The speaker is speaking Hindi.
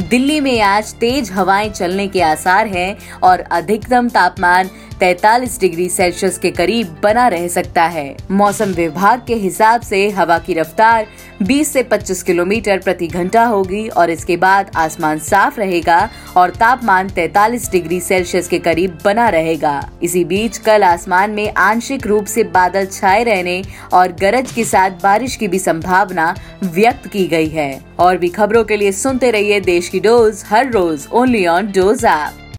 दिल्ली में आज तेज हवाएँ चलने के आसार हैं और अधिकतम तापमान 43 डिग्री सेल्सियस के करीब बना रह सकता है। मौसम विभाग के हिसाब से हवा की रफ्तार 20 से 25 किलोमीटर प्रति घंटा होगी और इसके बाद आसमान साफ़ रहेगा और तापमान 43 डिग्री सेल्सियस के करीब बना रहेगा। इसी बीच कल आसमान में आंशिक रूप से बादल छाए रहने और गरज के साथ बारिश की भी संभावना व्यक्त की गई है। और भी खबरों के लिए सुनते रहिए देश की डोज हर रोज ओनली ऑन डोज ऐप।